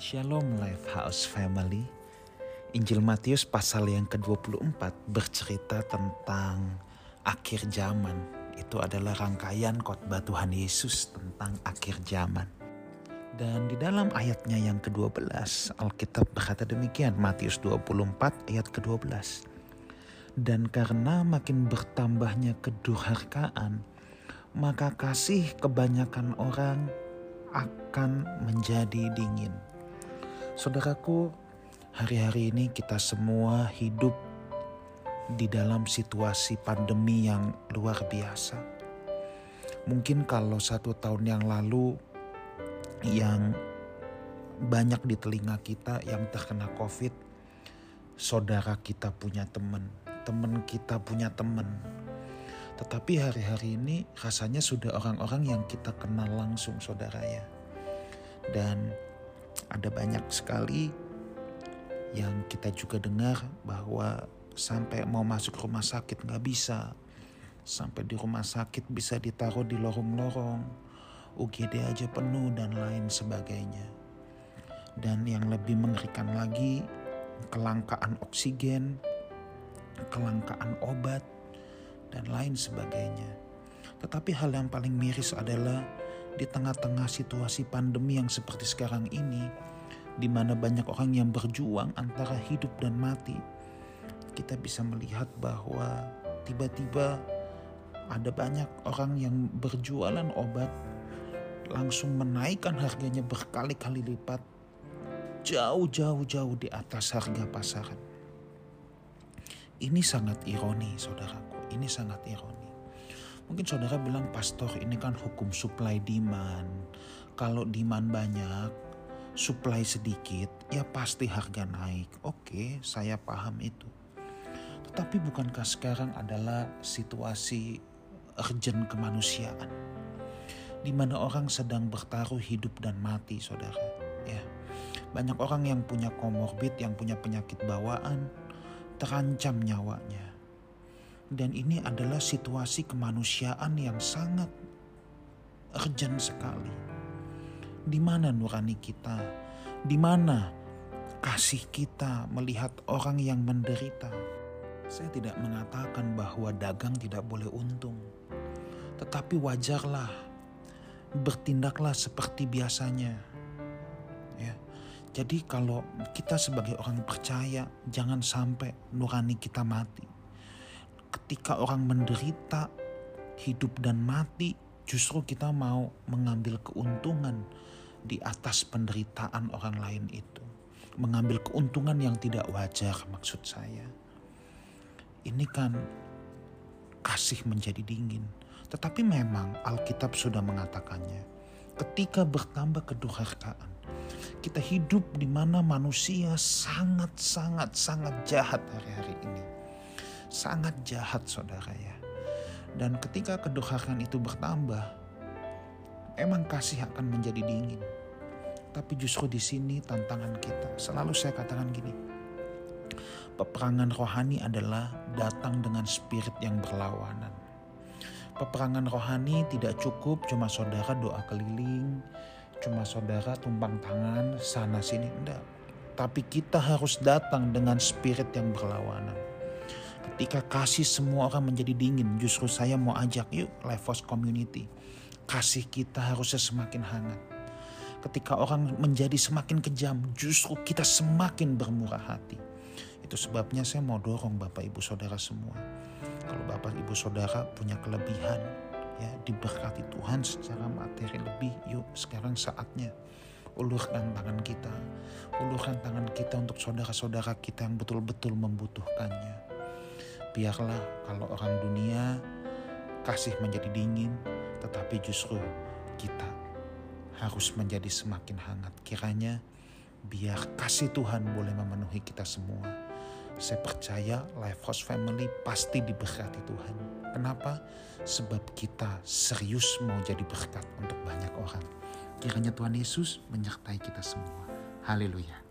Shalom Life House Family. Injil Matius pasal yang ke-24 bercerita tentang akhir zaman. Itu adalah rangkaian khotbah Tuhan Yesus tentang akhir zaman. Dan di dalam ayatnya yang ke-12, Alkitab berkata demikian, Matius 24 ayat ke-12. Dan karena makin bertambahnya kedurhakaan, maka kasih kebanyakan orang akan menjadi dingin. Saudaraku, hari-hari ini kita semua hidup di dalam situasi pandemi yang luar biasa. Mungkin kalau satu tahun yang lalu yang banyak di telinga kita yang terkena COVID, saudara kita punya teman, teman kita punya teman. Tetapi hari-hari ini rasanya sudah orang-orang yang kita kenal langsung saudara ya. Dan ada banyak sekali yang kita juga dengar bahwa sampai mau masuk rumah sakit nggak bisa. Sampai di rumah sakit bisa ditaruh di lorong-lorong. UGD aja penuh dan lain sebagainya. Dan yang lebih mengerikan lagi, kelangkaan oksigen, kelangkaan obat, dan lain sebagainya. Tetapi hal yang paling miris adalah di tengah-tengah situasi pandemi yang seperti sekarang ini, di mana banyak orang yang berjuang antara hidup dan mati, kita bisa melihat bahwa tiba-tiba ada banyak orang yang berjualan obat langsung menaikkan harganya berkali-kali lipat jauh-jauh-jauh di atas harga pasaran. Ini sangat ironi, saudaraku. Ini sangat ironi. Mungkin saudara bilang, "Pastor, ini kan hukum supply demand. Kalau demand banyak, supply sedikit, ya pasti harga naik." Oke, saya paham itu. Tetapi bukankah sekarang adalah situasi urgent kemanusiaan? Di mana orang sedang bertaruh hidup dan mati, saudara. Ya, banyak orang yang punya komorbid, yang punya penyakit bawaan, terancam nyawanya. Dan ini adalah situasi kemanusiaan yang sangat urgent sekali. Di mana nurani kita? Di mana kasih kita melihat orang yang menderita? Saya tidak mengatakan bahwa dagang tidak boleh untung. Tetapi wajarlah bertindaklah seperti biasanya. Ya jadi kalau kita sebagai orang percaya jangan sampai nurani kita mati. Ketika orang menderita hidup dan mati justru kita mau mengambil keuntungan di atas penderitaan orang lain itu. Mengambil keuntungan yang tidak wajar maksud saya. Ini kan kasih menjadi dingin. Tetapi memang Alkitab sudah mengatakannya. Ketika bertambah kedurhakaan, kita hidup di mana manusia sangat sangat sangat jahat hari-hari ini. Sangat jahat saudara ya. Dan ketika kedurhakaan itu bertambah, emang kasih akan menjadi dingin. Tapi justru di sini tantangan kita. Selalu saya katakan gini. Peperangan rohani adalah datang dengan spirit yang berlawanan. Peperangan rohani tidak cukup cuma saudara doa keliling, cuma saudara tumpang tangan sana sini enggak. Tapi kita harus datang dengan spirit yang berlawanan. Ketika kasih semua orang menjadi dingin, justru saya mau ajak yuk Levos Community. Kasih kita harusnya semakin hangat. Ketika orang menjadi semakin kejam, justru kita semakin bermurah hati. Itu sebabnya saya mau dorong Bapak Ibu Saudara semua. Kalau Bapak Ibu Saudara punya kelebihan, ya diberkati Tuhan secara materi lebih yuk sekarang saatnya ulurkan tangan kita ulurkan tangan kita untuk saudara-saudara kita yang betul-betul membutuhkannya biarlah kalau orang dunia kasih menjadi dingin tetapi justru kita harus menjadi semakin hangat kiranya biar kasih Tuhan boleh memenuhi kita semua saya percaya Life House Family pasti diberkati Tuhan. Kenapa? Sebab kita serius mau jadi berkat untuk banyak orang. Kiranya Tuhan Yesus menyertai kita semua. Haleluya.